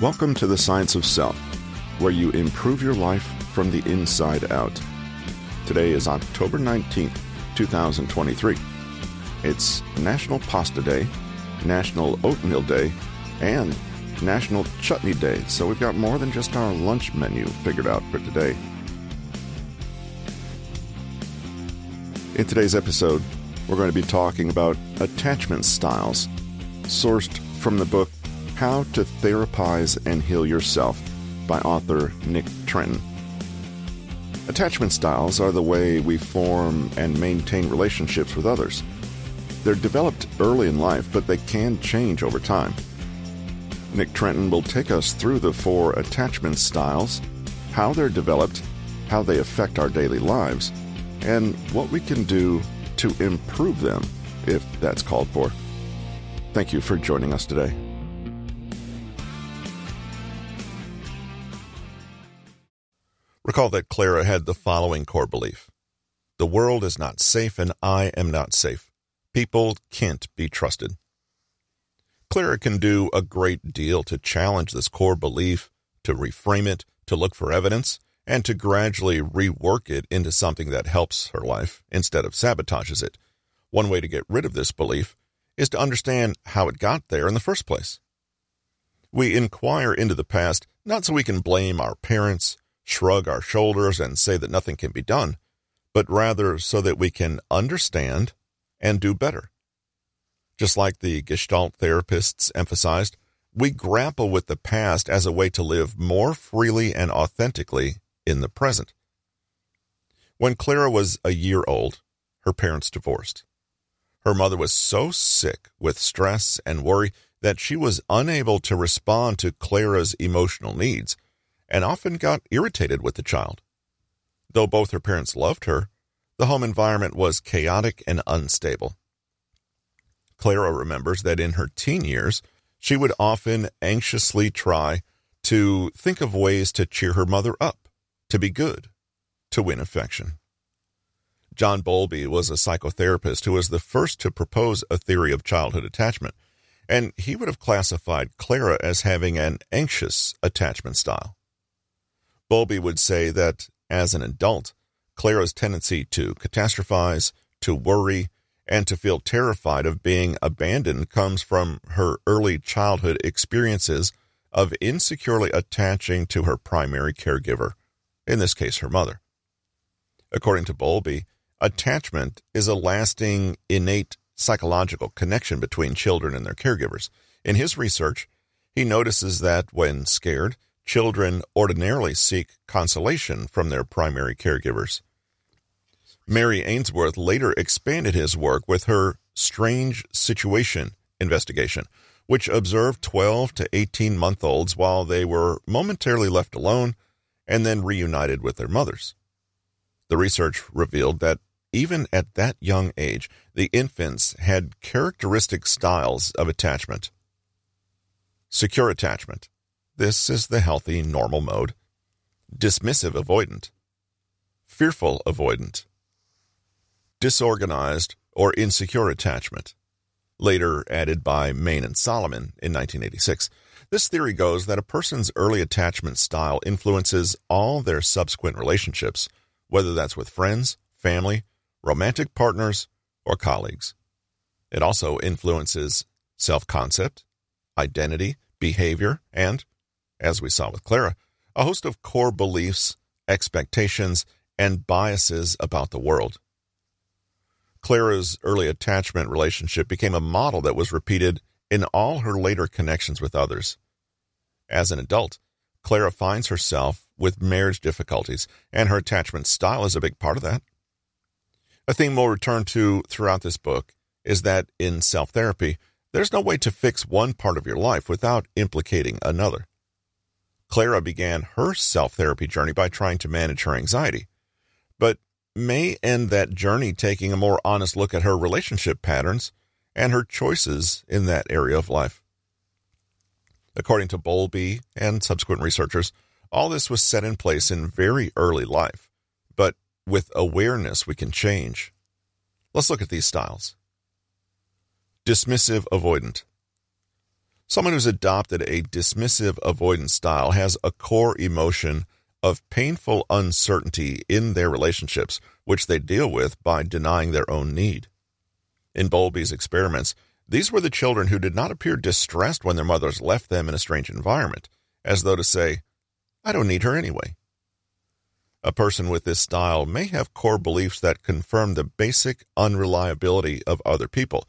Welcome to the Science of Self, where you improve your life from the inside out. Today is October 19th, 2023. It's National Pasta Day, National Oatmeal Day, and National Chutney Day, so we've got more than just our lunch menu figured out for today. In today's episode, we're going to be talking about attachment styles, sourced from the book how to Therapize and Heal Yourself by author Nick Trenton. Attachment styles are the way we form and maintain relationships with others. They're developed early in life, but they can change over time. Nick Trenton will take us through the four attachment styles, how they're developed, how they affect our daily lives, and what we can do to improve them if that's called for. Thank you for joining us today. Recall that Clara had the following core belief The world is not safe, and I am not safe. People can't be trusted. Clara can do a great deal to challenge this core belief, to reframe it, to look for evidence, and to gradually rework it into something that helps her life instead of sabotages it. One way to get rid of this belief is to understand how it got there in the first place. We inquire into the past not so we can blame our parents, shrug our shoulders and say that nothing can be done, but rather so that we can understand and do better. Just like the Gestalt therapists emphasized, we grapple with the past as a way to live more freely and authentically in the present. When Clara was a year old, her parents divorced. Her mother was so sick with stress and worry that she was unable to respond to Clara's emotional needs and often got irritated with the child. Though both her parents loved her, the home environment was chaotic and unstable. Clara remembers that in her teen years, she would often anxiously try to think of ways to cheer her mother up, to be good, to win affection. John Bowlby was a psychotherapist who was the first to propose a theory of childhood attachment, and he would have classified Clara as having an anxious attachment style. Bowlby would say that as an adult, Clara's tendency to catastrophize, to worry, and to feel terrified of being abandoned comes from her early childhood experiences of insecurely attaching to her primary caregiver, in this case, her mother. According to Bowlby, attachment is a lasting, innate psychological connection between children and their caregivers. In his research, he notices that when scared, children ordinarily seek consolation from their primary caregivers. Mary Ainsworth later expanded his work with her Strange Situation investigation, which observed 12 to 18 month olds while they were momentarily left alone and then reunited with their mothers. The research revealed that even at that young age, the infants had characteristic styles of attachment. Secure attachment, this is the healthy, normal mode. Dismissive avoidant. Fearful avoidant. Disorganized or insecure attachment. Later added by Main and Solomon in 1986. This theory goes that a person's early attachment style influences all their subsequent relationships, whether that's with friends, family, romantic partners, or colleagues. It also influences self concept, identity, behavior, and as we saw with Clara, a host of core beliefs, expectations, and biases about the world. Clara's early attachment relationship became a model that was repeated in all her later connections with others. As an adult, Clara finds herself with marriage difficulties, and her attachment style is a big part of that. A theme we'll return to throughout this book is that in self therapy, there's no way to fix one part of your life without implicating another. Clara began her self therapy journey by trying to manage her anxiety, but may end that journey taking a more honest look at her relationship patterns and her choices in that area of life. According to Bowlby and subsequent researchers, all this was set in place in very early life, but with awareness we can change. Let's look at these styles. Dismissive avoidant. Someone who's adopted a dismissive avoidance style has a core emotion of painful uncertainty in their relationships, which they deal with by denying their own need. In Bowlby's experiments, these were the children who did not appear distressed when their mothers left them in a strange environment, as though to say, I don't need her anyway. A person with this style may have core beliefs that confirm the basic unreliability of other people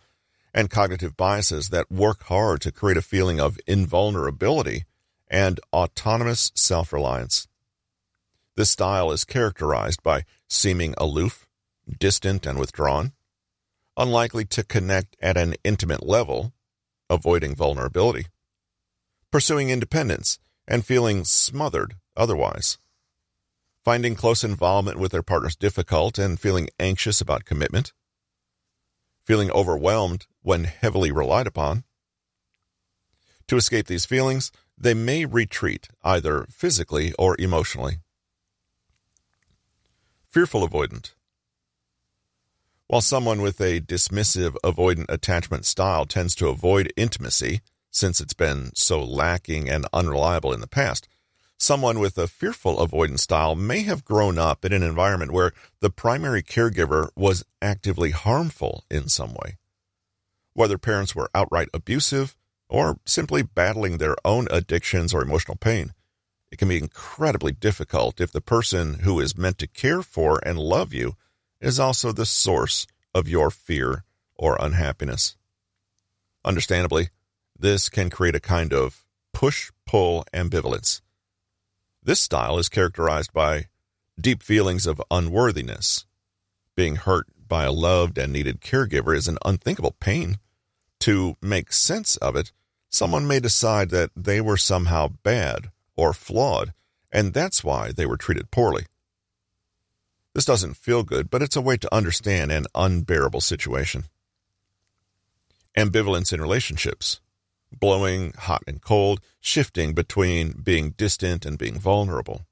and cognitive biases that work hard to create a feeling of invulnerability and autonomous self reliance. This style is characterized by seeming aloof, distant, and withdrawn, unlikely to connect at an intimate level, avoiding vulnerability, pursuing independence, and feeling smothered otherwise, finding close involvement with their partners difficult and feeling anxious about commitment, feeling overwhelmed when heavily relied upon. To escape these feelings, they may retreat either physically or emotionally. Fearful avoidant. While someone with a dismissive avoidant attachment style tends to avoid intimacy, since it's been so lacking and unreliable in the past, someone with a fearful avoidance style may have grown up in an environment where the primary caregiver was actively harmful in some way. Whether parents were outright abusive or simply battling their own addictions or emotional pain, it can be incredibly difficult if the person who is meant to care for and love you is also the source of your fear or unhappiness. Understandably, this can create a kind of push pull ambivalence. This style is characterized by deep feelings of unworthiness. Being hurt by a loved and needed caregiver is an unthinkable pain. To make sense of it, someone may decide that they were somehow bad or flawed, and that's why they were treated poorly. This doesn't feel good, but it's a way to understand an unbearable situation. Ambivalence in relationships. Blowing hot and cold, shifting between being distant and being vulnerable.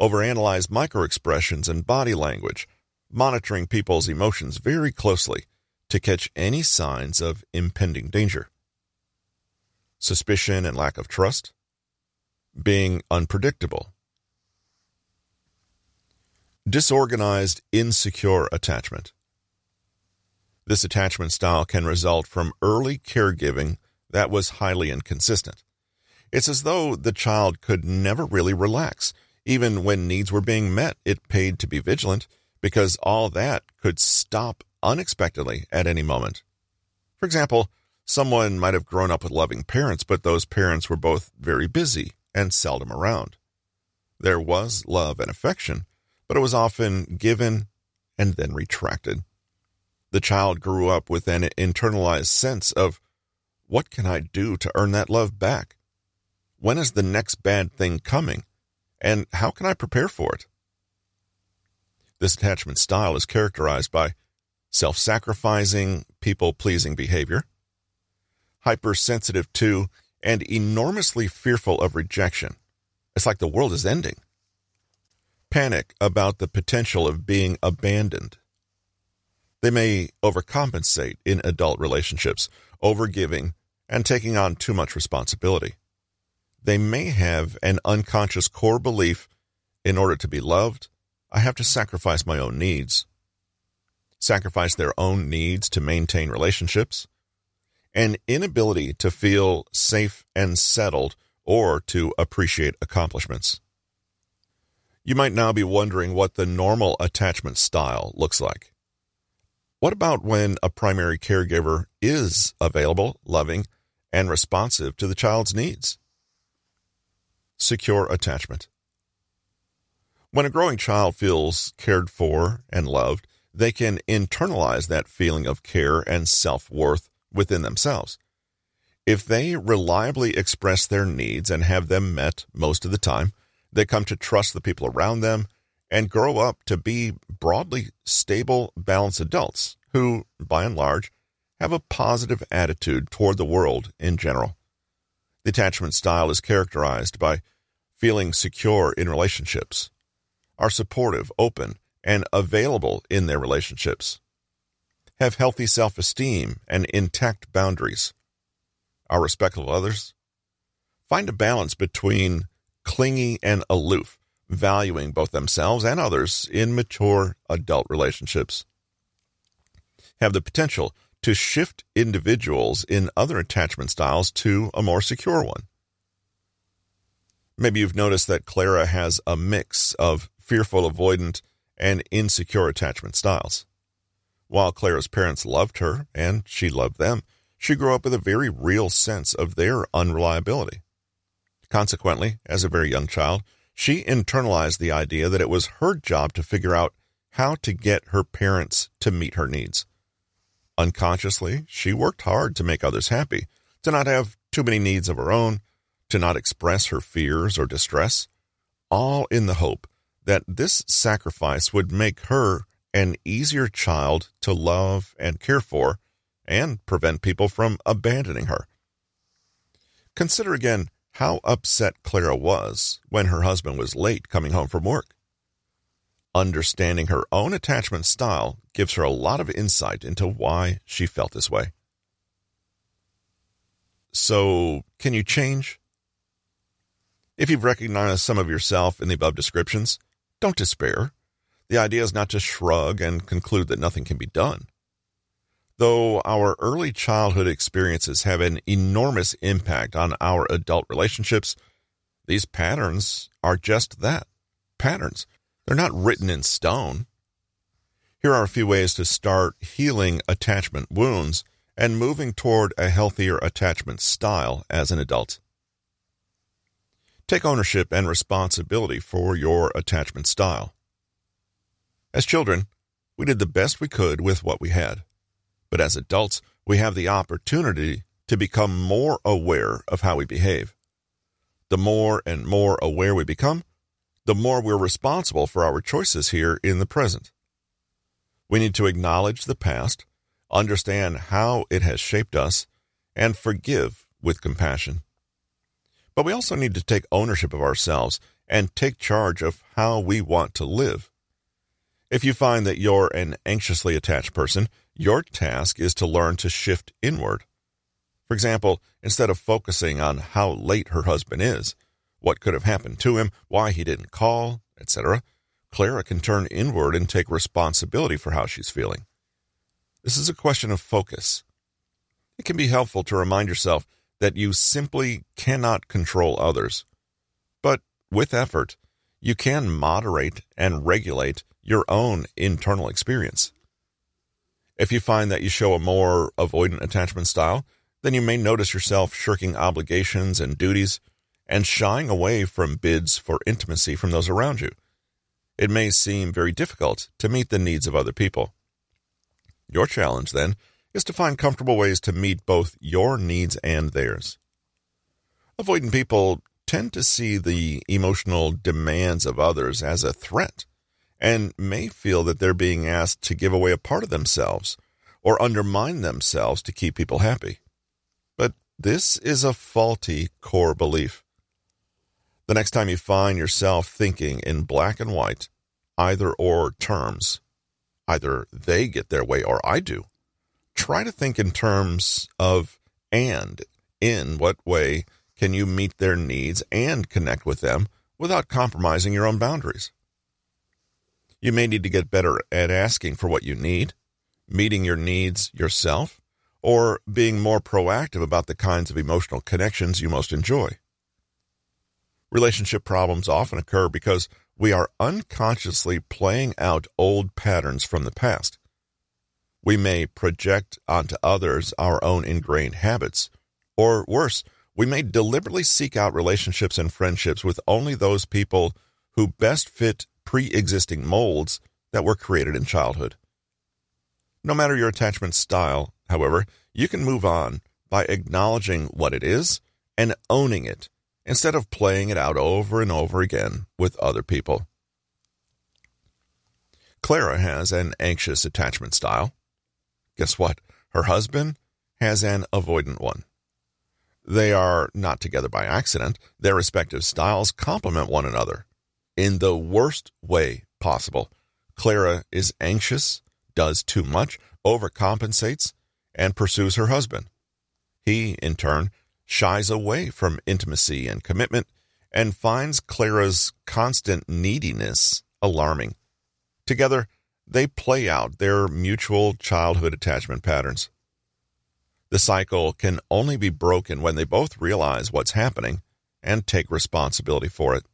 Overanalyze microexpressions and body language, monitoring people's emotions very closely to catch any signs of impending danger. Suspicion and lack of trust. Being unpredictable Disorganized, insecure attachment. This attachment style can result from early caregiving that was highly inconsistent. It's as though the child could never really relax. Even when needs were being met, it paid to be vigilant because all that could stop unexpectedly at any moment. For example, someone might have grown up with loving parents, but those parents were both very busy and seldom around. There was love and affection, but it was often given and then retracted. The child grew up with an internalized sense of, what can I do to earn that love back? When is the next bad thing coming? And how can I prepare for it? This attachment style is characterized by self sacrificing, people pleasing behavior, hypersensitive to, and enormously fearful of rejection. It's like the world is ending panic about the potential of being abandoned. They may overcompensate in adult relationships, overgiving, and taking on too much responsibility. They may have an unconscious core belief in order to be loved, I have to sacrifice my own needs. Sacrifice their own needs to maintain relationships. An inability to feel safe and settled or to appreciate accomplishments. You might now be wondering what the normal attachment style looks like. What about when a primary caregiver is available, loving, and responsive to the child's needs? Secure attachment. When a growing child feels cared for and loved, they can internalize that feeling of care and self worth within themselves. If they reliably express their needs and have them met most of the time, they come to trust the people around them and grow up to be broadly stable, balanced adults who, by and large, have a positive attitude toward the world in general. The attachment style is characterized by feeling secure in relationships, are supportive, open, and available in their relationships, have healthy self esteem and intact boundaries, are respectful of others. Find a balance between clingy and aloof, valuing both themselves and others in mature adult relationships. Have the potential to shift individuals in other attachment styles to a more secure one. Maybe you've noticed that Clara has a mix of fearful, avoidant, and insecure attachment styles. While Clara's parents loved her and she loved them, she grew up with a very real sense of their unreliability. Consequently, as a very young child, she internalized the idea that it was her job to figure out how to get her parents to meet her needs. Unconsciously, she worked hard to make others happy, to not have too many needs of her own, to not express her fears or distress, all in the hope that this sacrifice would make her an easier child to love and care for and prevent people from abandoning her. Consider again how upset Clara was when her husband was late coming home from work. Understanding her own attachment style gives her a lot of insight into why she felt this way. So, can you change? If you've recognized some of yourself in the above descriptions, don't despair. The idea is not to shrug and conclude that nothing can be done. Though our early childhood experiences have an enormous impact on our adult relationships, these patterns are just that patterns. They're not written in stone. Here are a few ways to start healing attachment wounds and moving toward a healthier attachment style as an adult. Take ownership and responsibility for your attachment style. As children, we did the best we could with what we had. But as adults, we have the opportunity to become more aware of how we behave. The more and more aware we become, the more we're responsible for our choices here in the present. We need to acknowledge the past, understand how it has shaped us, and forgive with compassion. But we also need to take ownership of ourselves and take charge of how we want to live. If you find that you're an anxiously attached person, your task is to learn to shift inward. For example, instead of focusing on how late her husband is, what could have happened to him, why he didn't call, etc., Clara can turn inward and take responsibility for how she's feeling. This is a question of focus. It can be helpful to remind yourself that you simply cannot control others. But with effort, you can moderate and regulate your own internal experience. If you find that you show a more avoidant attachment style, then you may notice yourself shirking obligations and duties and shying away from bids for intimacy from those around you. It may seem very difficult to meet the needs of other people. Your challenge, then, is to find comfortable ways to meet both your needs and theirs. Avoidant people tend to see the emotional demands of others as a threat and may feel that they're being asked to give away a part of themselves or undermine themselves to keep people happy. But this is a faulty core belief. The next time you find yourself thinking in black and white, either or terms, either they get their way or I do, try to think in terms of and in what way can you meet their needs and connect with them without compromising your own boundaries. You may need to get better at asking for what you need, meeting your needs yourself, or being more proactive about the kinds of emotional connections you most enjoy. Relationship problems often occur because we are unconsciously playing out old patterns from the past. We may project onto others our own ingrained habits, or worse, we may deliberately seek out relationships and friendships with only those people who best fit pre existing molds that were created in childhood. No matter your attachment style, however, you can move on by acknowledging what it is and owning it instead of playing it out over and over again with other people. Clara has an anxious attachment style. Guess what? Her husband has an avoidant one. They are not together by accident. Their respective styles complement one another in the worst way possible. Clara is anxious, does too much, overcompensates, and pursues her husband. He, in turn, shies away from intimacy and commitment and finds Clara's constant neediness alarming. Together, they play out their mutual childhood attachment patterns. The cycle can only be broken when they both realize what's happening and take responsibility for it.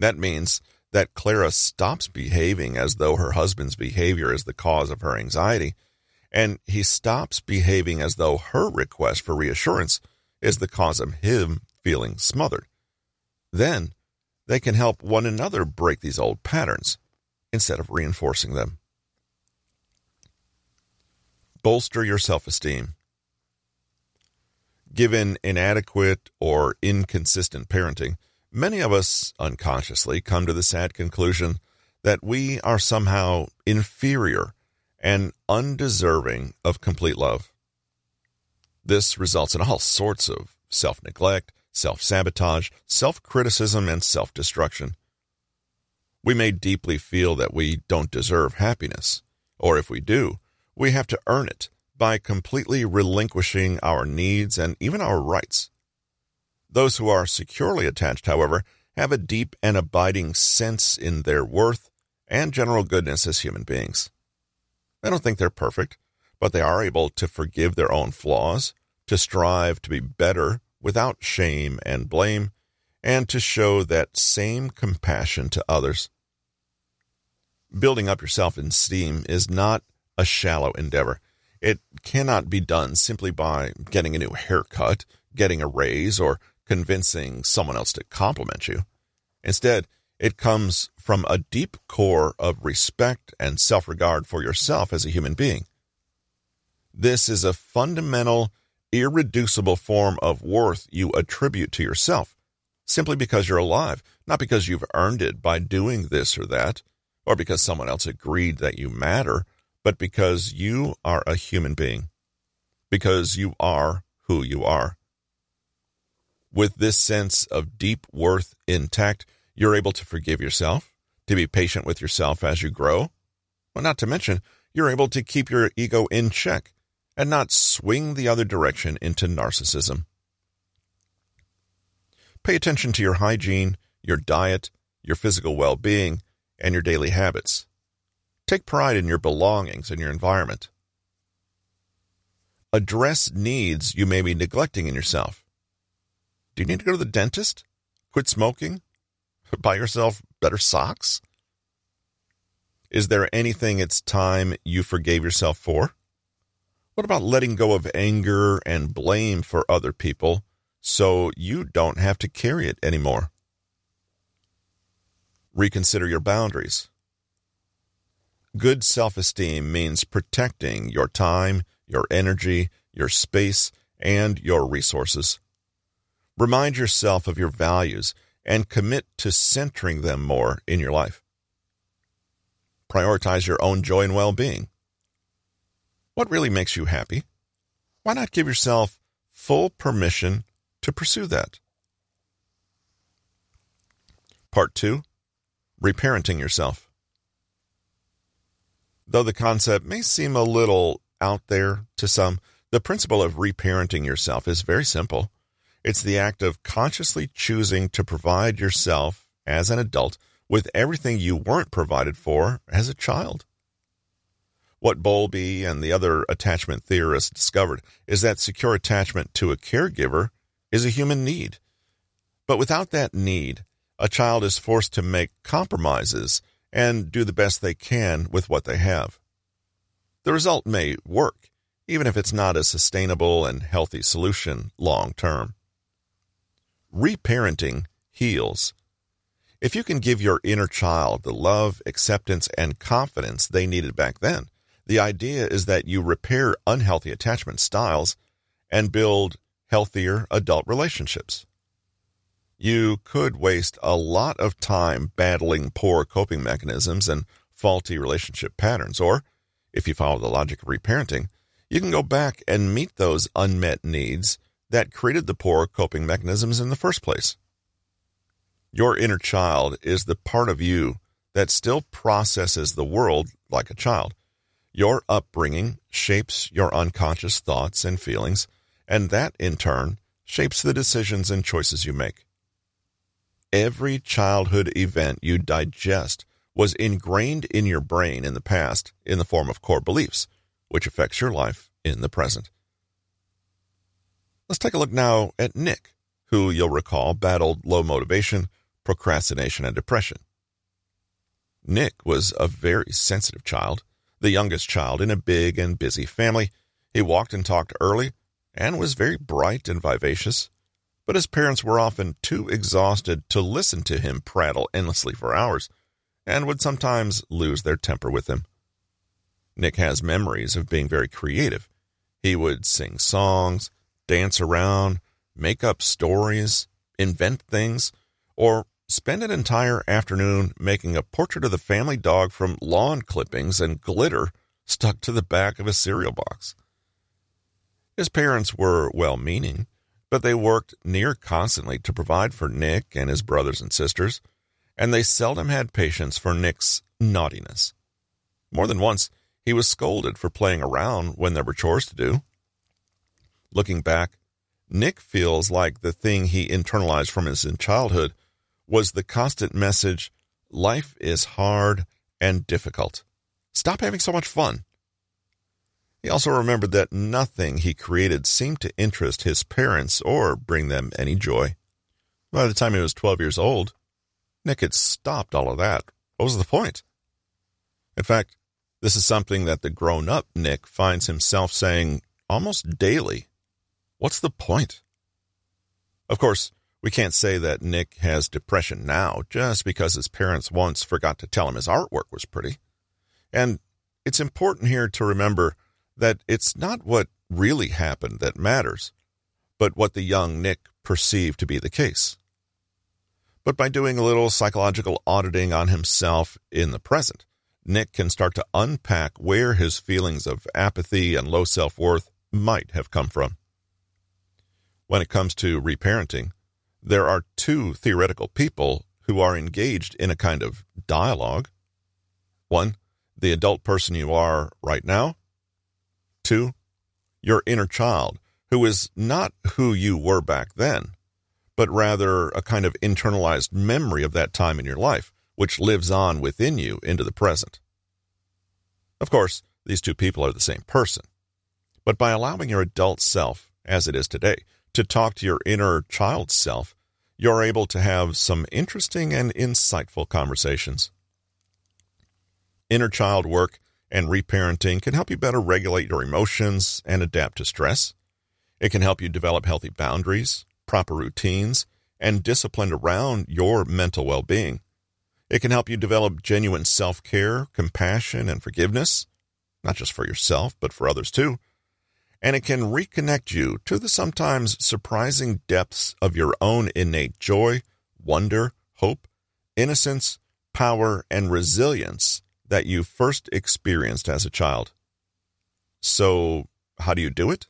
That means that Clara stops behaving as though her husband's behavior is the cause of her anxiety, and he stops behaving as though her request for reassurance is the cause of him feeling smothered. Then they can help one another break these old patterns instead of reinforcing them. Bolster your self esteem. Given inadequate or inconsistent parenting, many of us unconsciously come to the sad conclusion that we are somehow inferior and undeserving of complete love. This results in all sorts of self neglect, self sabotage, self criticism, and self destruction. We may deeply feel that we don't deserve happiness, or if we do, we have to earn it by completely relinquishing our needs and even our rights. Those who are securely attached, however, have a deep and abiding sense in their worth and general goodness as human beings. I don't think they're perfect, but they are able to forgive their own flaws, to strive to be better without shame and blame, and to show that same compassion to others. Building up your self esteem is not a shallow endeavor. It cannot be done simply by getting a new haircut, getting a raise, or convincing someone else to compliment you. Instead, it comes from a deep core of respect and self regard for yourself as a human being. This is a fundamental, irreducible form of worth you attribute to yourself simply because you're alive, not because you've earned it by doing this or that, or because someone else agreed that you matter, but because you are a human being, because you are who you are. With this sense of deep worth intact, you're able to forgive yourself, to be patient with yourself as you grow. Well, not to mention, you're able to keep your ego in check and not swing the other direction into narcissism. Pay attention to your hygiene, your diet, your physical well being, and your daily habits. Take pride in your belongings and your environment. Address needs you may be neglecting in yourself. Do you need to go to the dentist? Quit smoking? Buy yourself better socks? Is there anything it's time you forgave yourself for? What about letting go of anger and blame for other people so you don't have to carry it anymore? Reconsider your boundaries. Good self esteem means protecting your time, your energy, your space, and your resources. Remind yourself of your values and commit to centering them more in your life. Prioritize your own joy and well being. What really makes you happy? Why not give yourself full permission to pursue that? Part 2 Reparenting Yourself. Though the concept may seem a little out there to some, the principle of reparenting yourself is very simple. It's the act of consciously choosing to provide yourself as an adult with everything you weren't provided for as a child. What Bowlby and the other attachment theorists discovered is that secure attachment to a caregiver is a human need. But without that need, a child is forced to make compromises and do the best they can with what they have. The result may work, even if it's not a sustainable and healthy solution long term. Reparenting heals. If you can give your inner child the love, acceptance, and confidence they needed back then, the idea is that you repair unhealthy attachment styles and build healthier adult relationships. You could waste a lot of time battling poor coping mechanisms and faulty relationship patterns, or, if you follow the logic of reparenting, you can go back and meet those unmet needs that created the poor coping mechanisms in the first place. Your inner child is the part of you that still processes the world like a child. Your upbringing shapes your unconscious thoughts and feelings, and that in turn shapes the decisions and choices you make. Every childhood event you digest was ingrained in your brain in the past in the form of core beliefs, which affects your life in the present. Let's take a look now at Nick, who you'll recall battled low motivation, procrastination, and depression. Nick was a very sensitive child, the youngest child in a big and busy family. He walked and talked early and was very bright and vivacious, but his parents were often too exhausted to listen to him prattle endlessly for hours and would sometimes lose their temper with him. Nick has memories of being very creative. He would sing songs, dance around, make up stories, invent things, or spend an entire afternoon making a portrait of the family dog from lawn clippings and glitter stuck to the back of a cereal box. His parents were well meaning, but they worked near constantly to provide for Nick and his brothers and sisters, and they seldom had patience for Nick's naughtiness. More than once, he was scolded for playing around when there were chores to do. Looking back, Nick feels like the thing he internalized from his childhood was the constant message life is hard and difficult. Stop having so much fun. He also remembered that nothing he created seemed to interest his parents or bring them any joy. By the time he was 12 years old, Nick had stopped all of that. What was the point? In fact, this is something that the grown up Nick finds himself saying almost daily. What's the point? Of course, we can't say that Nick has depression now just because his parents once forgot to tell him his artwork was pretty. And it's important here to remember that it's not what really happened that matters, but what the young Nick perceived to be the case. But by doing a little psychological auditing on himself in the present, Nick can start to unpack where his feelings of apathy and low self worth might have come from. When it comes to reparenting, there are two theoretical people who are engaged in a kind of dialogue. One, the adult person you are right now, Two, your inner child, who is not who you were back then, but rather a kind of internalized memory of that time in your life, which lives on within you into the present. Of course, these two people are the same person. But by allowing your adult self, as it is today, to talk to your inner child self, you're able to have some interesting and insightful conversations. Inner child work and reparenting can help you better regulate your emotions and adapt to stress. It can help you develop healthy boundaries, proper routines, and discipline around your mental well being. It can help you develop genuine self care, compassion, and forgiveness, not just for yourself, but for others too. And it can reconnect you to the sometimes surprising depths of your own innate joy, wonder, hope, innocence, power, and resilience that you first experienced as a child. So, how do you do it?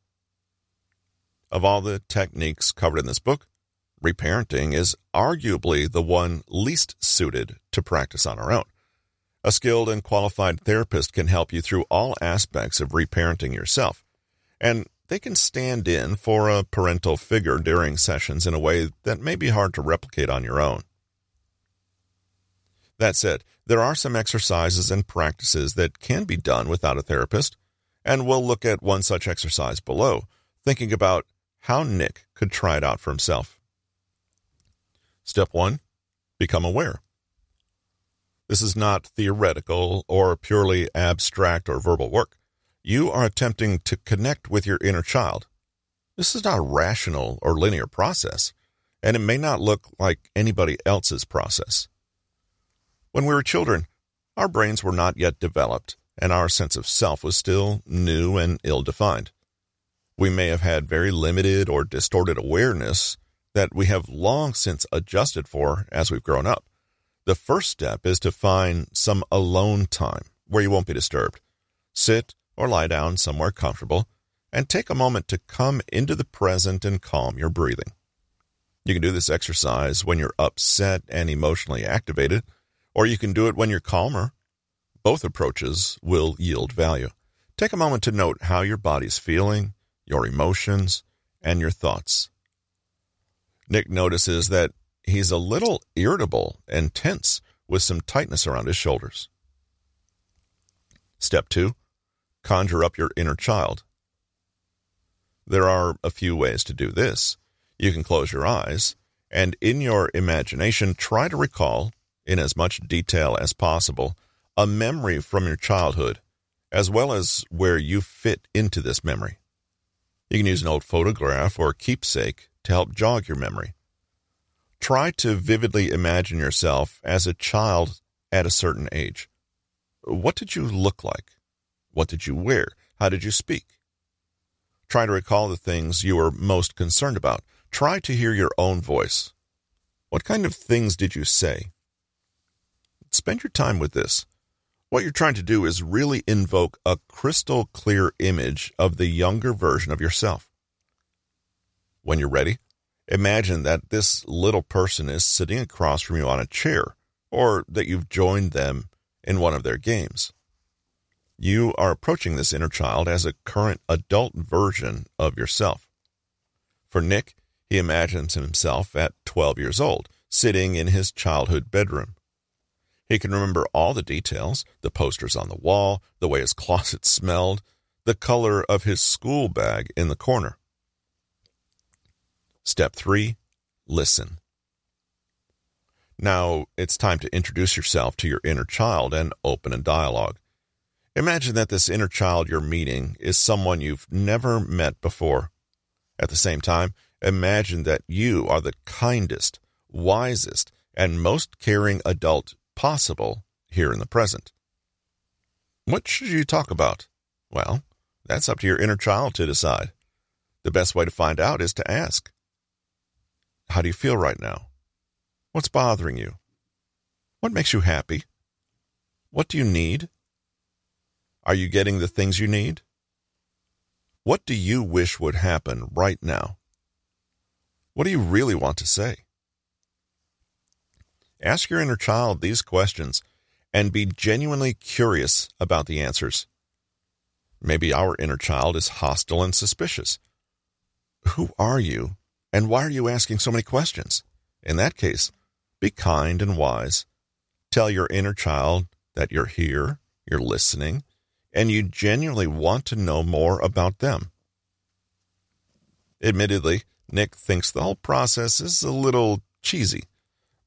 Of all the techniques covered in this book, reparenting is arguably the one least suited to practice on our own. A skilled and qualified therapist can help you through all aspects of reparenting yourself, and they can stand in for a parental figure during sessions in a way that may be hard to replicate on your own. That said, there are some exercises and practices that can be done without a therapist, and we'll look at one such exercise below, thinking about how Nick could try it out for himself. Step 1 Become aware. This is not theoretical or purely abstract or verbal work. You are attempting to connect with your inner child. This is not a rational or linear process, and it may not look like anybody else's process. When we were children, our brains were not yet developed, and our sense of self was still new and ill defined. We may have had very limited or distorted awareness that we have long since adjusted for as we've grown up. The first step is to find some alone time where you won't be disturbed. Sit or lie down somewhere comfortable and take a moment to come into the present and calm your breathing. You can do this exercise when you're upset and emotionally activated or you can do it when you're calmer. Both approaches will yield value. Take a moment to note how your body's feeling, your emotions, and your thoughts. Nick notices that he's a little irritable and tense with some tightness around his shoulders. Step two, conjure up your inner child. There are a few ways to do this. You can close your eyes and in your imagination try to recall, in as much detail as possible, a memory from your childhood, as well as where you fit into this memory. You can use an old photograph or keepsake to help jog your memory. Try to vividly imagine yourself as a child at a certain age. What did you look like? What did you wear? How did you speak? Try to recall the things you were most concerned about. Try to hear your own voice. What kind of things did you say? Spend your time with this. What you're trying to do is really invoke a crystal clear image of the younger version of yourself. When you're ready, imagine that this little person is sitting across from you on a chair, or that you've joined them in one of their games. You are approaching this inner child as a current adult version of yourself. For Nick, he imagines himself at 12 years old, sitting in his childhood bedroom. He can remember all the details the posters on the wall, the way his closet smelled, the color of his school bag in the corner. Step 3 Listen. Now it's time to introduce yourself to your inner child and open a dialogue. Imagine that this inner child you're meeting is someone you've never met before. At the same time, imagine that you are the kindest, wisest, and most caring adult possible here in the present. What should you talk about? Well, that's up to your inner child to decide. The best way to find out is to ask. How do you feel right now? What's bothering you? What makes you happy? What do you need? Are you getting the things you need? What do you wish would happen right now? What do you really want to say? Ask your inner child these questions and be genuinely curious about the answers. Maybe our inner child is hostile and suspicious. Who are you, and why are you asking so many questions? In that case, be kind and wise. Tell your inner child that you're here, you're listening, and you genuinely want to know more about them. Admittedly, Nick thinks the whole process is a little cheesy.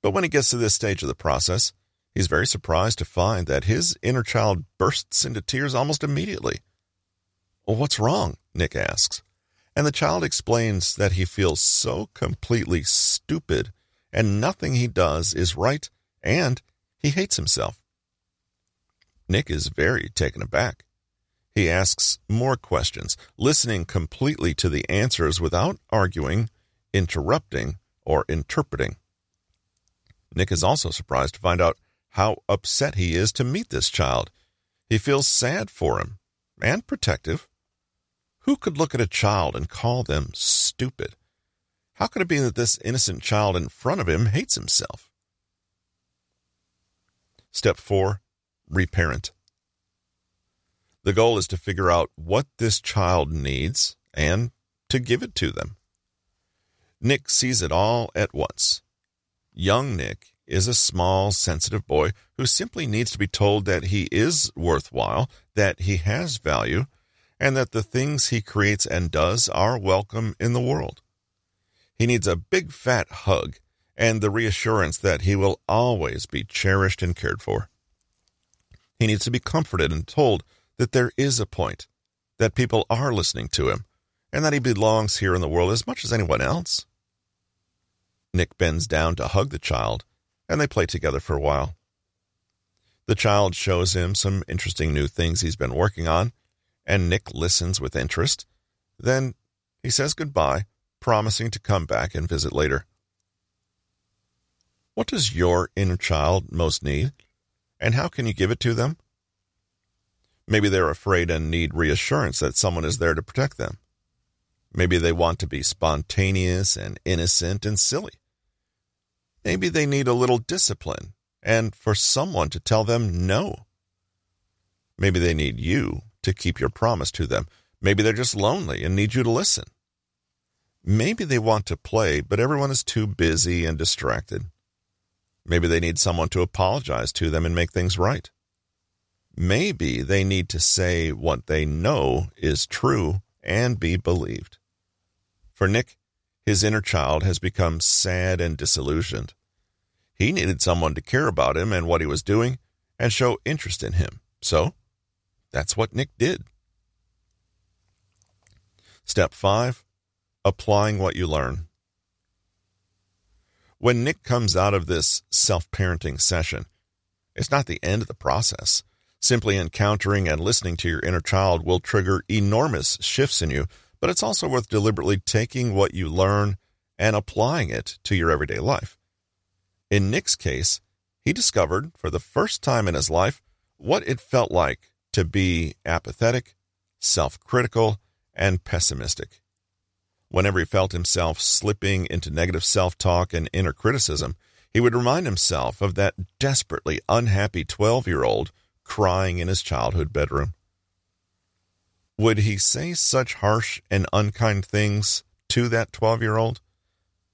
But when he gets to this stage of the process, he's very surprised to find that his inner child bursts into tears almost immediately. Well, what's wrong? Nick asks. And the child explains that he feels so completely stupid and nothing he does is right and he hates himself. Nick is very taken aback. He asks more questions, listening completely to the answers without arguing, interrupting, or interpreting. Nick is also surprised to find out how upset he is to meet this child. He feels sad for him and protective. Who could look at a child and call them stupid? How could it be that this innocent child in front of him hates himself? Step 4 Reparent. The goal is to figure out what this child needs and to give it to them. Nick sees it all at once. Young Nick is a small, sensitive boy who simply needs to be told that he is worthwhile, that he has value, and that the things he creates and does are welcome in the world. He needs a big fat hug and the reassurance that he will always be cherished and cared for. He needs to be comforted and told that there is a point, that people are listening to him, and that he belongs here in the world as much as anyone else. Nick bends down to hug the child, and they play together for a while. The child shows him some interesting new things he's been working on, and Nick listens with interest. Then he says goodbye, promising to come back and visit later. What does your inner child most need, and how can you give it to them? Maybe they're afraid and need reassurance that someone is there to protect them. Maybe they want to be spontaneous and innocent and silly. Maybe they need a little discipline and for someone to tell them no. Maybe they need you to keep your promise to them. Maybe they're just lonely and need you to listen. Maybe they want to play, but everyone is too busy and distracted. Maybe they need someone to apologize to them and make things right. Maybe they need to say what they know is true and be believed. For Nick, his inner child has become sad and disillusioned. He needed someone to care about him and what he was doing and show interest in him. So, that's what Nick did. Step 5 Applying what you learn. When Nick comes out of this self parenting session, it's not the end of the process. Simply encountering and listening to your inner child will trigger enormous shifts in you, but it's also worth deliberately taking what you learn and applying it to your everyday life. In Nick's case, he discovered for the first time in his life what it felt like to be apathetic, self critical, and pessimistic. Whenever he felt himself slipping into negative self talk and inner criticism, he would remind himself of that desperately unhappy 12 year old crying in his childhood bedroom. Would he say such harsh and unkind things to that 12 year old?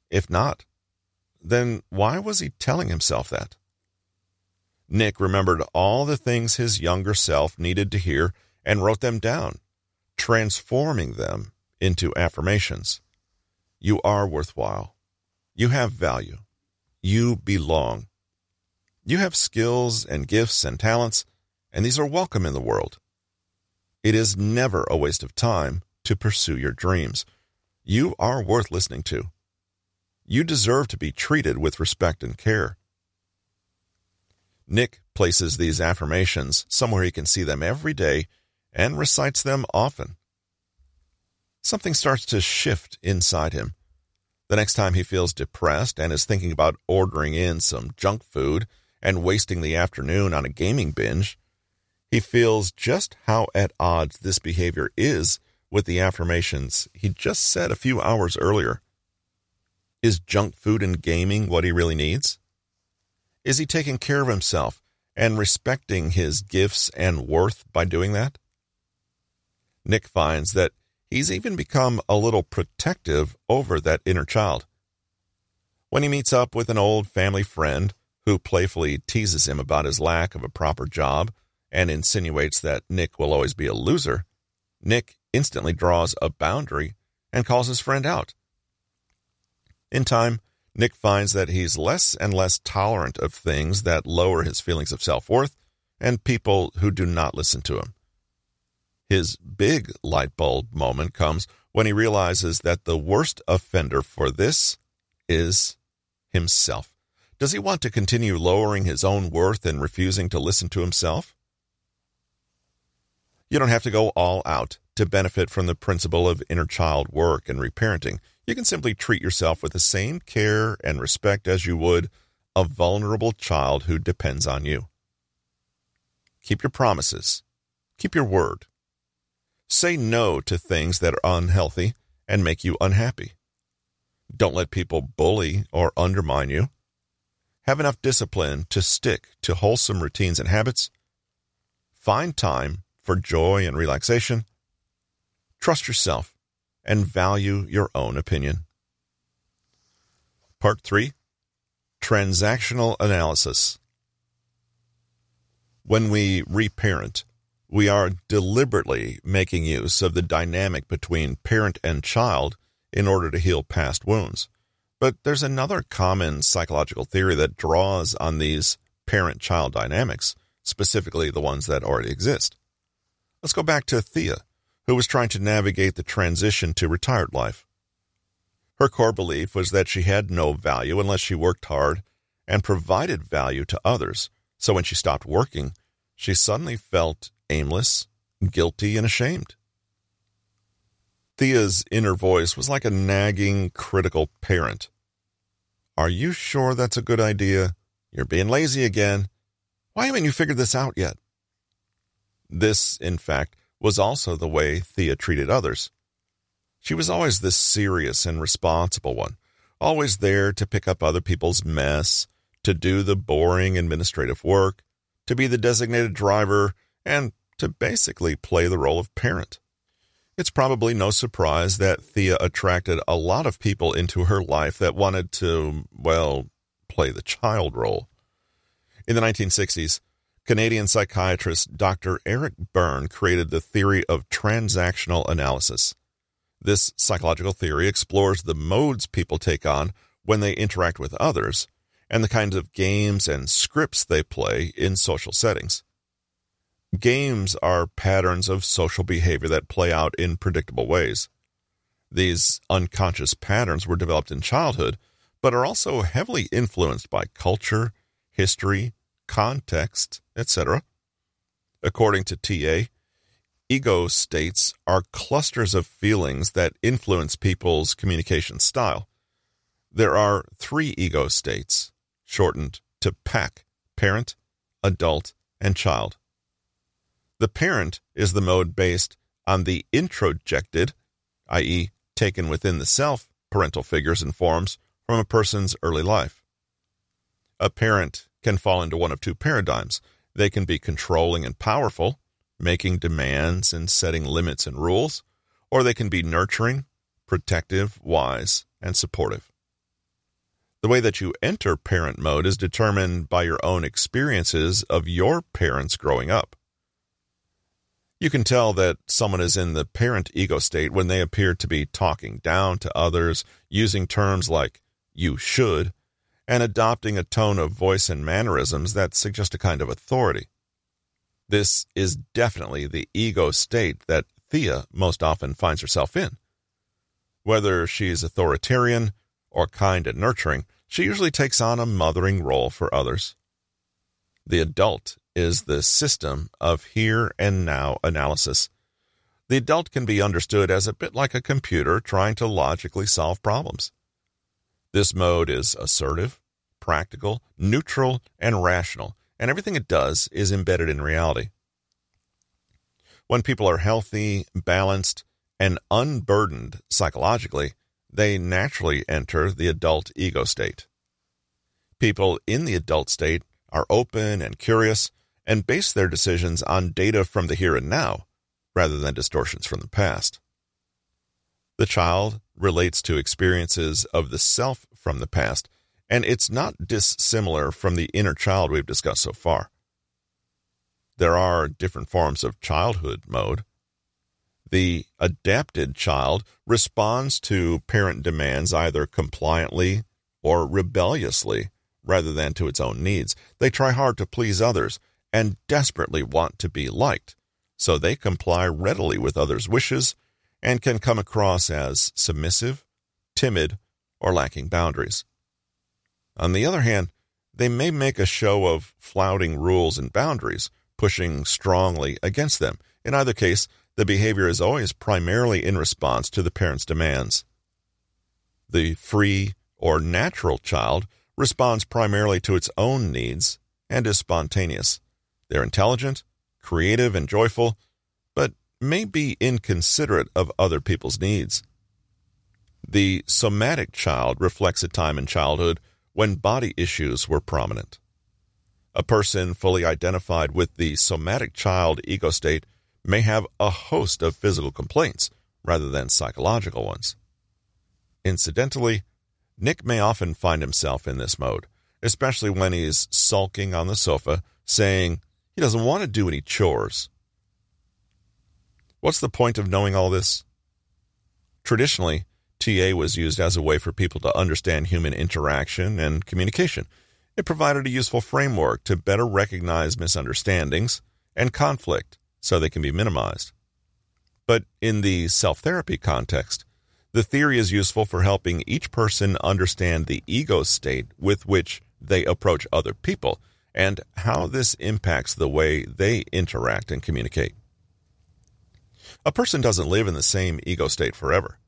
If not, then why was he telling himself that? Nick remembered all the things his younger self needed to hear and wrote them down, transforming them into affirmations. You are worthwhile. You have value. You belong. You have skills and gifts and talents, and these are welcome in the world. It is never a waste of time to pursue your dreams. You are worth listening to. You deserve to be treated with respect and care. Nick places these affirmations somewhere he can see them every day and recites them often. Something starts to shift inside him. The next time he feels depressed and is thinking about ordering in some junk food and wasting the afternoon on a gaming binge, he feels just how at odds this behavior is with the affirmations he just said a few hours earlier. Is junk food and gaming what he really needs? Is he taking care of himself and respecting his gifts and worth by doing that? Nick finds that he's even become a little protective over that inner child. When he meets up with an old family friend who playfully teases him about his lack of a proper job and insinuates that Nick will always be a loser, Nick instantly draws a boundary and calls his friend out. In time, Nick finds that he's less and less tolerant of things that lower his feelings of self worth and people who do not listen to him. His big light bulb moment comes when he realizes that the worst offender for this is himself. Does he want to continue lowering his own worth and refusing to listen to himself? You don't have to go all out to benefit from the principle of inner child work and reparenting. You can simply treat yourself with the same care and respect as you would a vulnerable child who depends on you. Keep your promises. Keep your word. Say no to things that are unhealthy and make you unhappy. Don't let people bully or undermine you. Have enough discipline to stick to wholesome routines and habits. Find time for joy and relaxation. Trust yourself and value your own opinion. Part 3 Transactional Analysis When we reparent, we are deliberately making use of the dynamic between parent and child in order to heal past wounds. But there's another common psychological theory that draws on these parent child dynamics, specifically the ones that already exist. Let's go back to Thea, who was trying to navigate the transition to retired life. Her core belief was that she had no value unless she worked hard and provided value to others. So when she stopped working, she suddenly felt aimless, guilty, and ashamed. Thea's inner voice was like a nagging, critical parent. Are you sure that's a good idea? You're being lazy again. Why haven't you figured this out yet? This, in fact, was also the way Thea treated others. She was always the serious and responsible one, always there to pick up other people's mess, to do the boring administrative work, to be the designated driver, and to basically play the role of parent. It's probably no surprise that Thea attracted a lot of people into her life that wanted to, well, play the child role. In the 1960s, Canadian psychiatrist Dr. Eric Berne created the theory of transactional analysis. This psychological theory explores the modes people take on when they interact with others and the kinds of games and scripts they play in social settings. Games are patterns of social behavior that play out in predictable ways. These unconscious patterns were developed in childhood, but are also heavily influenced by culture, history, context, etc. According to TA, ego states are clusters of feelings that influence people's communication style. There are three ego states, shortened to PAC parent, adult, and child. The parent is the mode based on the introjected, i.e., taken within the self, parental figures and forms from a person's early life. A parent can fall into one of two paradigms. They can be controlling and powerful, making demands and setting limits and rules, or they can be nurturing, protective, wise, and supportive. The way that you enter parent mode is determined by your own experiences of your parents growing up. You can tell that someone is in the parent ego state when they appear to be talking down to others, using terms like you should, and adopting a tone of voice and mannerisms that suggest a kind of authority. This is definitely the ego state that Thea most often finds herself in. Whether she's authoritarian or kind and nurturing, she usually takes on a mothering role for others. The adult is the system of here and now analysis. The adult can be understood as a bit like a computer trying to logically solve problems. This mode is assertive, practical, neutral, and rational, and everything it does is embedded in reality. When people are healthy, balanced, and unburdened psychologically, they naturally enter the adult ego state. People in the adult state are open and curious and base their decisions on data from the here and now rather than distortions from the past. The child relates to experiences of the self from the past and it's not dissimilar from the inner child we've discussed so far. There are different forms of childhood mode. The adapted child responds to parent demands either compliantly or rebelliously rather than to its own needs. They try hard to please others and desperately want to be liked, so they comply readily with others' wishes and can come across as submissive, timid, or lacking boundaries. On the other hand, they may make a show of flouting rules and boundaries, pushing strongly against them. In either case, the behavior is always primarily in response to the parent's demands. The free or natural child responds primarily to its own needs and is spontaneous. They're intelligent, creative, and joyful, but may be inconsiderate of other people's needs. The somatic child reflects a time in childhood when body issues were prominent. A person fully identified with the somatic child ego state may have a host of physical complaints rather than psychological ones. Incidentally, Nick may often find himself in this mode, especially when he's sulking on the sofa, saying he doesn't want to do any chores. What's the point of knowing all this? Traditionally, TA was used as a way for people to understand human interaction and communication. It provided a useful framework to better recognize misunderstandings and conflict so they can be minimized. But in the self therapy context, the theory is useful for helping each person understand the ego state with which they approach other people and how this impacts the way they interact and communicate. A person doesn't live in the same ego state forever.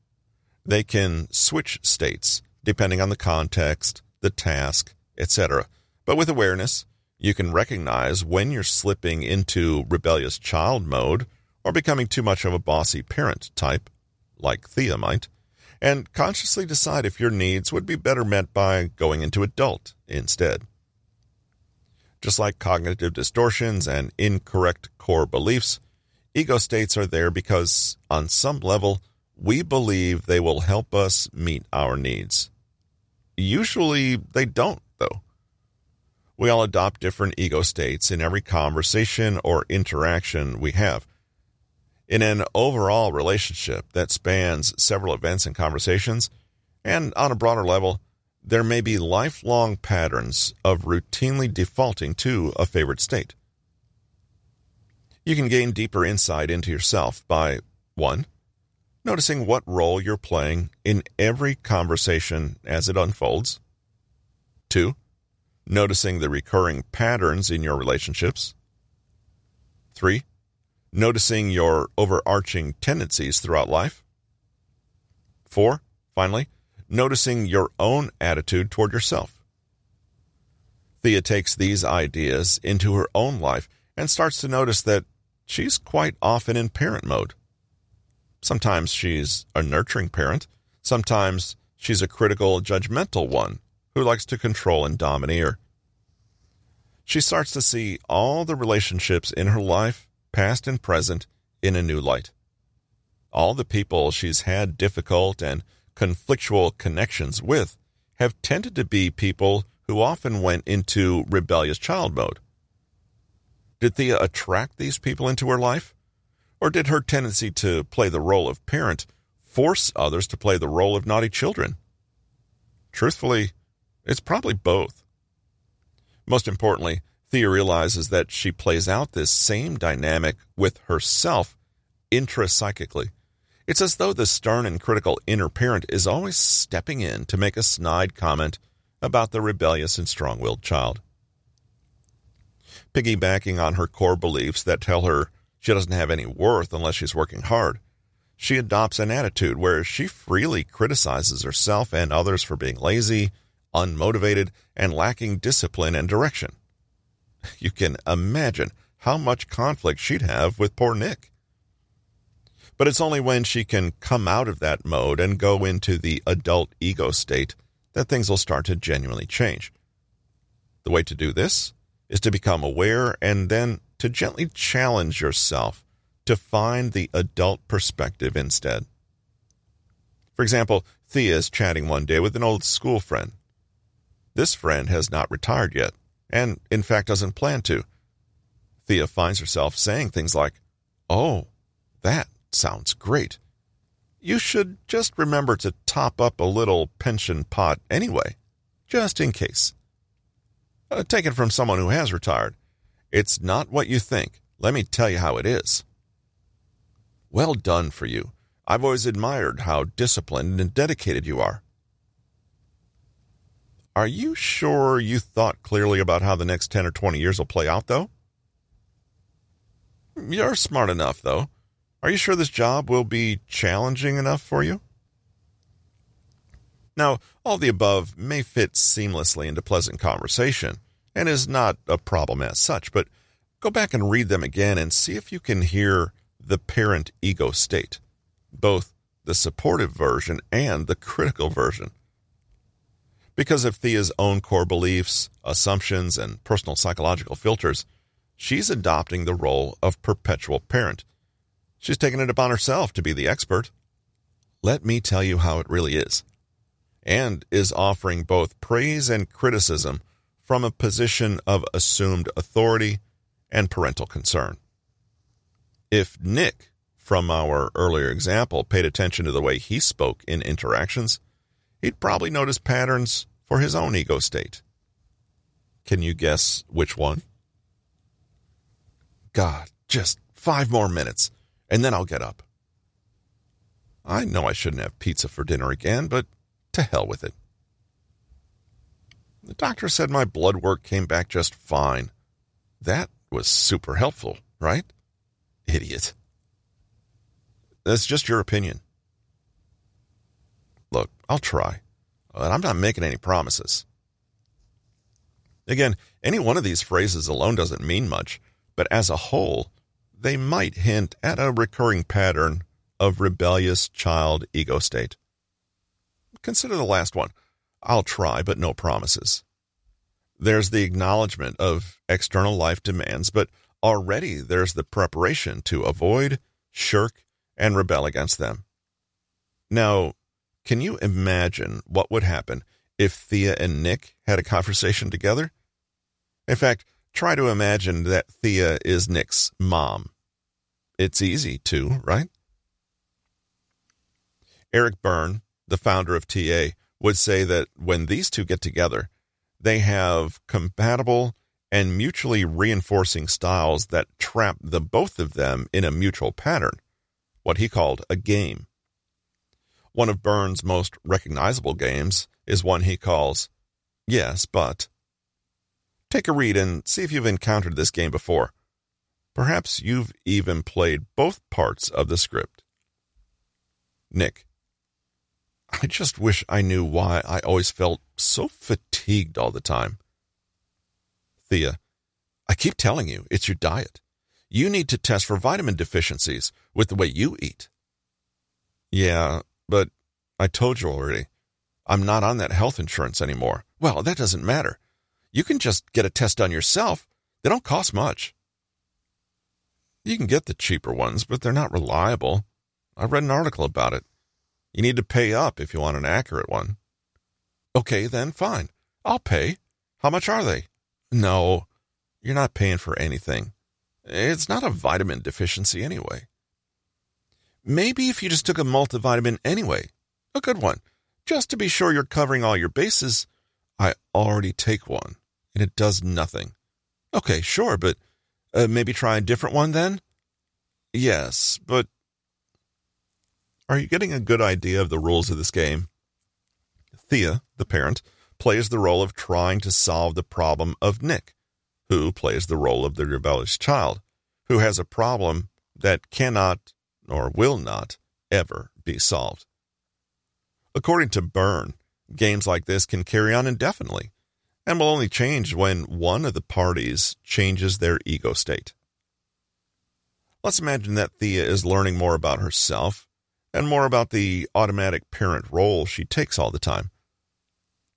They can switch states depending on the context, the task, etc. But with awareness, you can recognize when you're slipping into rebellious child mode or becoming too much of a bossy parent type, like Thea might, and consciously decide if your needs would be better met by going into adult instead. Just like cognitive distortions and incorrect core beliefs, ego states are there because, on some level, we believe they will help us meet our needs. Usually they don't, though. We all adopt different ego states in every conversation or interaction we have. In an overall relationship that spans several events and conversations, and on a broader level, there may be lifelong patterns of routinely defaulting to a favorite state. You can gain deeper insight into yourself by 1 noticing what role you're playing in every conversation as it unfolds. Two, noticing the recurring patterns in your relationships. Three, noticing your overarching tendencies throughout life. Four, finally, noticing your own attitude toward yourself. Thea takes these ideas into her own life and starts to notice that she's quite often in parent mode. Sometimes she's a nurturing parent. Sometimes she's a critical, judgmental one who likes to control and domineer. She starts to see all the relationships in her life, past and present, in a new light. All the people she's had difficult and conflictual connections with have tended to be people who often went into rebellious child mode. Did Thea attract these people into her life? Or did her tendency to play the role of parent force others to play the role of naughty children? Truthfully, it's probably both. Most importantly, Thea realizes that she plays out this same dynamic with herself intrapsychically. It's as though the stern and critical inner parent is always stepping in to make a snide comment about the rebellious and strong willed child. Piggybacking on her core beliefs that tell her she doesn't have any worth unless she's working hard. She adopts an attitude where she freely criticizes herself and others for being lazy, unmotivated, and lacking discipline and direction. You can imagine how much conflict she'd have with poor Nick. But it's only when she can come out of that mode and go into the adult ego state that things will start to genuinely change. The way to do this is to become aware and then to gently challenge yourself to find the adult perspective instead. For example, Thea is chatting one day with an old school friend. This friend has not retired yet, and in fact doesn't plan to. Thea finds herself saying things like, Oh, that sounds great. You should just remember to top up a little pension pot anyway, just in case. Uh, taken from someone who has retired, it's not what you think. Let me tell you how it is. Well done for you. I've always admired how disciplined and dedicated you are. Are you sure you thought clearly about how the next 10 or 20 years will play out, though? You're smart enough, though. Are you sure this job will be challenging enough for you? Now, all the above may fit seamlessly into pleasant conversation and is not a problem as such, but go back and read them again and see if you can hear the parent ego state, both the supportive version and the critical version. Because of Thea's own core beliefs, assumptions, and personal psychological filters, she's adopting the role of perpetual parent. She's taken it upon herself to be the expert. Let me tell you how it really is. And is offering both praise and criticism from a position of assumed authority and parental concern. If Nick, from our earlier example, paid attention to the way he spoke in interactions, he'd probably notice patterns for his own ego state. Can you guess which one? God, just five more minutes, and then I'll get up. I know I shouldn't have pizza for dinner again, but to hell with it. The doctor said my blood work came back just fine. That was super helpful, right? Idiot. That's just your opinion. Look, I'll try, but I'm not making any promises. Again, any one of these phrases alone doesn't mean much, but as a whole, they might hint at a recurring pattern of rebellious child ego state. Consider the last one. I'll try, but no promises. There's the acknowledgement of external life demands, but already there's the preparation to avoid, shirk, and rebel against them. Now, can you imagine what would happen if Thea and Nick had a conversation together? In fact, try to imagine that Thea is Nick's mom. It's easy to, right? Eric Berne, the founder of TA, would say that when these two get together, they have compatible and mutually reinforcing styles that trap the both of them in a mutual pattern, what he called a game. One of Berne's most recognizable games is one he calls Yes, but. Take a read and see if you've encountered this game before. Perhaps you've even played both parts of the script. Nick. I just wish I knew why I always felt so fatigued all the time. Thea. I keep telling you, it's your diet. You need to test for vitamin deficiencies with the way you eat. Yeah, but I told you already. I'm not on that health insurance anymore. Well, that doesn't matter. You can just get a test done yourself. They don't cost much. You can get the cheaper ones, but they're not reliable. I read an article about it. You need to pay up if you want an accurate one. Okay, then fine. I'll pay. How much are they? No, you're not paying for anything. It's not a vitamin deficiency anyway. Maybe if you just took a multivitamin anyway, a good one, just to be sure you're covering all your bases. I already take one, and it does nothing. Okay, sure, but uh, maybe try a different one then? Yes, but. Are you getting a good idea of the rules of this game? Thea, the parent, plays the role of trying to solve the problem of Nick, who plays the role of the rebellious child, who has a problem that cannot or will not ever be solved. According to Berne, games like this can carry on indefinitely and will only change when one of the parties changes their ego state. Let's imagine that Thea is learning more about herself and more about the automatic parent role she takes all the time.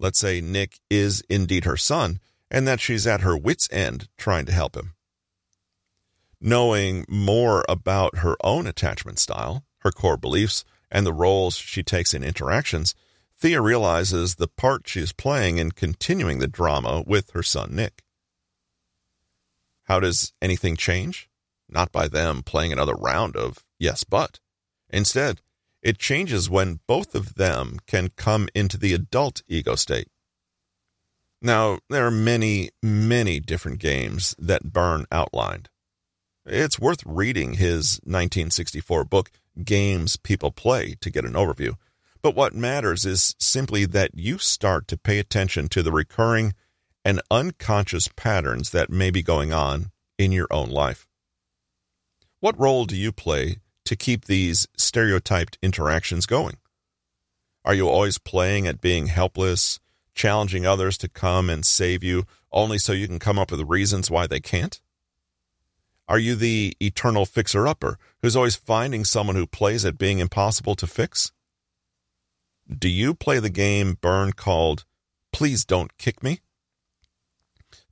Let's say Nick is indeed her son and that she's at her wits' end trying to help him. Knowing more about her own attachment style, her core beliefs, and the roles she takes in interactions, Thea realizes the part she is playing in continuing the drama with her son Nick. How does anything change? Not by them playing another round of yes, but. Instead, it changes when both of them can come into the adult ego state. Now, there are many, many different games that Berne outlined. It's worth reading his 1964 book, Games People Play, to get an overview. But what matters is simply that you start to pay attention to the recurring and unconscious patterns that may be going on in your own life. What role do you play to keep these stereotyped interactions going? Are you always playing at being helpless, challenging others to come and save you only so you can come up with reasons why they can't? Are you the eternal fixer upper who's always finding someone who plays at being impossible to fix? Do you play the game Berne called Please Don't Kick Me?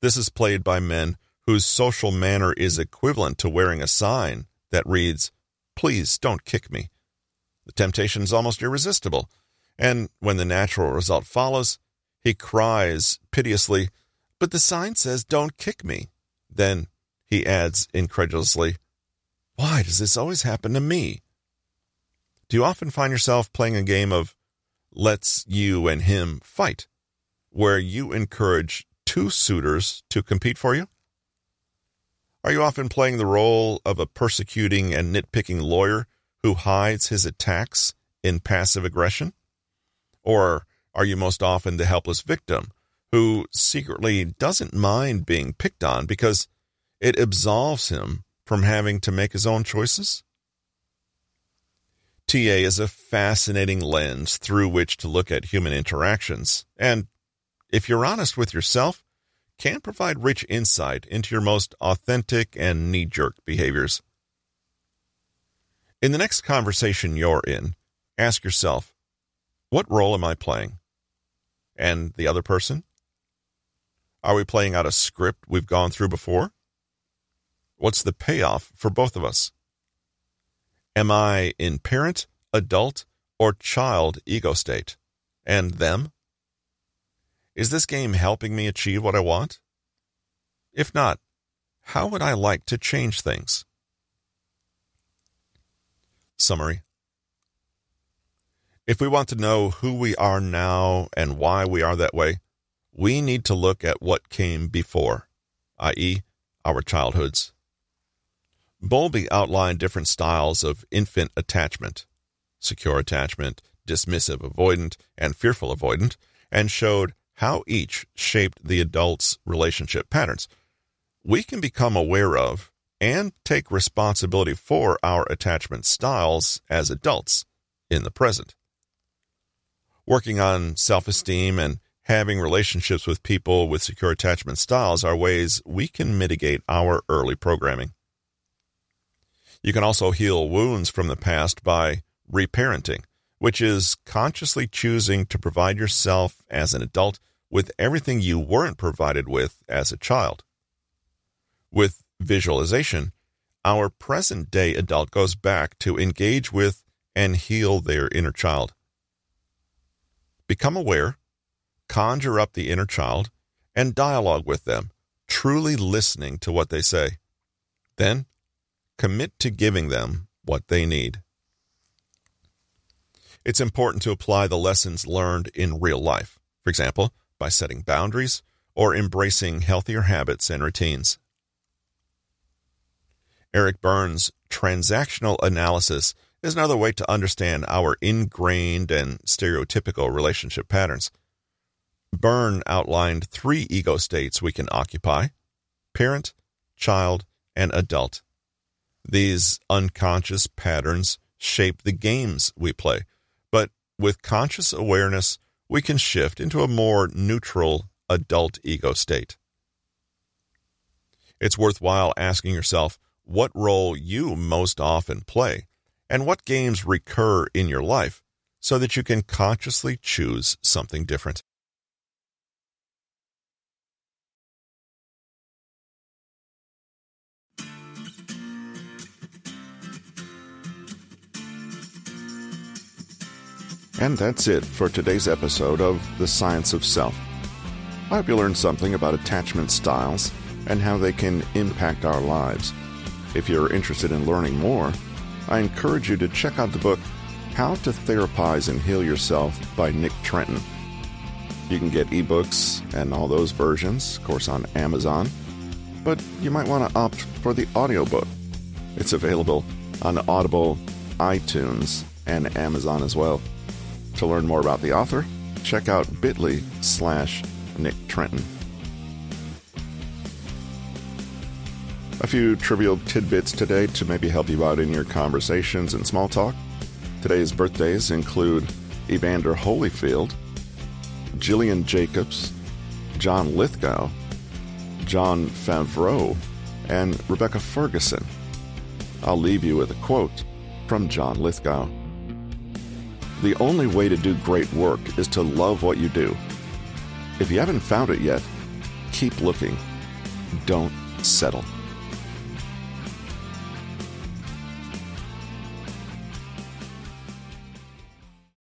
This is played by men whose social manner is equivalent to wearing a sign that reads, Please don't kick me. The temptation is almost irresistible, and when the natural result follows, he cries piteously, But the sign says, Don't kick me. Then he adds incredulously, Why does this always happen to me? Do you often find yourself playing a game of let's you and him fight, where you encourage two suitors to compete for you? Are you often playing the role of a persecuting and nitpicking lawyer who hides his attacks in passive aggression? Or are you most often the helpless victim who secretly doesn't mind being picked on because it absolves him from having to make his own choices? TA is a fascinating lens through which to look at human interactions, and if you're honest with yourself, can provide rich insight into your most authentic and knee jerk behaviors. In the next conversation you're in, ask yourself, what role am I playing? And the other person? Are we playing out a script we've gone through before? What's the payoff for both of us? Am I in parent, adult, or child ego state? And them? Is this game helping me achieve what I want? If not, how would I like to change things? Summary If we want to know who we are now and why we are that way, we need to look at what came before, i.e., our childhoods. Bowlby outlined different styles of infant attachment secure attachment, dismissive avoidant, and fearful avoidant, and showed how each shaped the adult's relationship patterns. We can become aware of and take responsibility for our attachment styles as adults in the present. Working on self esteem and having relationships with people with secure attachment styles are ways we can mitigate our early programming. You can also heal wounds from the past by reparenting, which is consciously choosing to provide yourself as an adult with everything you weren't provided with as a child. With visualization, our present day adult goes back to engage with and heal their inner child. Become aware, conjure up the inner child, and dialogue with them, truly listening to what they say. Then, commit to giving them what they need. It's important to apply the lessons learned in real life, for example, by setting boundaries or embracing healthier habits and routines. Eric Berne's transactional analysis is another way to understand our ingrained and stereotypical relationship patterns. Berne outlined three ego states we can occupy parent, child, and adult. These unconscious patterns shape the games we play, but with conscious awareness, we can shift into a more neutral adult ego state. It's worthwhile asking yourself what role you most often play and what games recur in your life so that you can consciously choose something different. And that's it for today's episode of The Science of Self. I hope you learned something about attachment styles and how they can impact our lives. If you're interested in learning more, I encourage you to check out the book How to Therapize and Heal Yourself by Nick Trenton. You can get ebooks and all those versions, of course, on Amazon, but you might want to opt for the audiobook. It's available on Audible, iTunes, and Amazon as well. To learn more about the author, check out bit.ly slash Nick Trenton. A few trivial tidbits today to maybe help you out in your conversations and small talk. Today's birthdays include Evander Holyfield, Gillian Jacobs, John Lithgow, Jon Favreau, and Rebecca Ferguson. I'll leave you with a quote from John Lithgow. The only way to do great work is to love what you do. If you haven't found it yet, keep looking. Don't settle.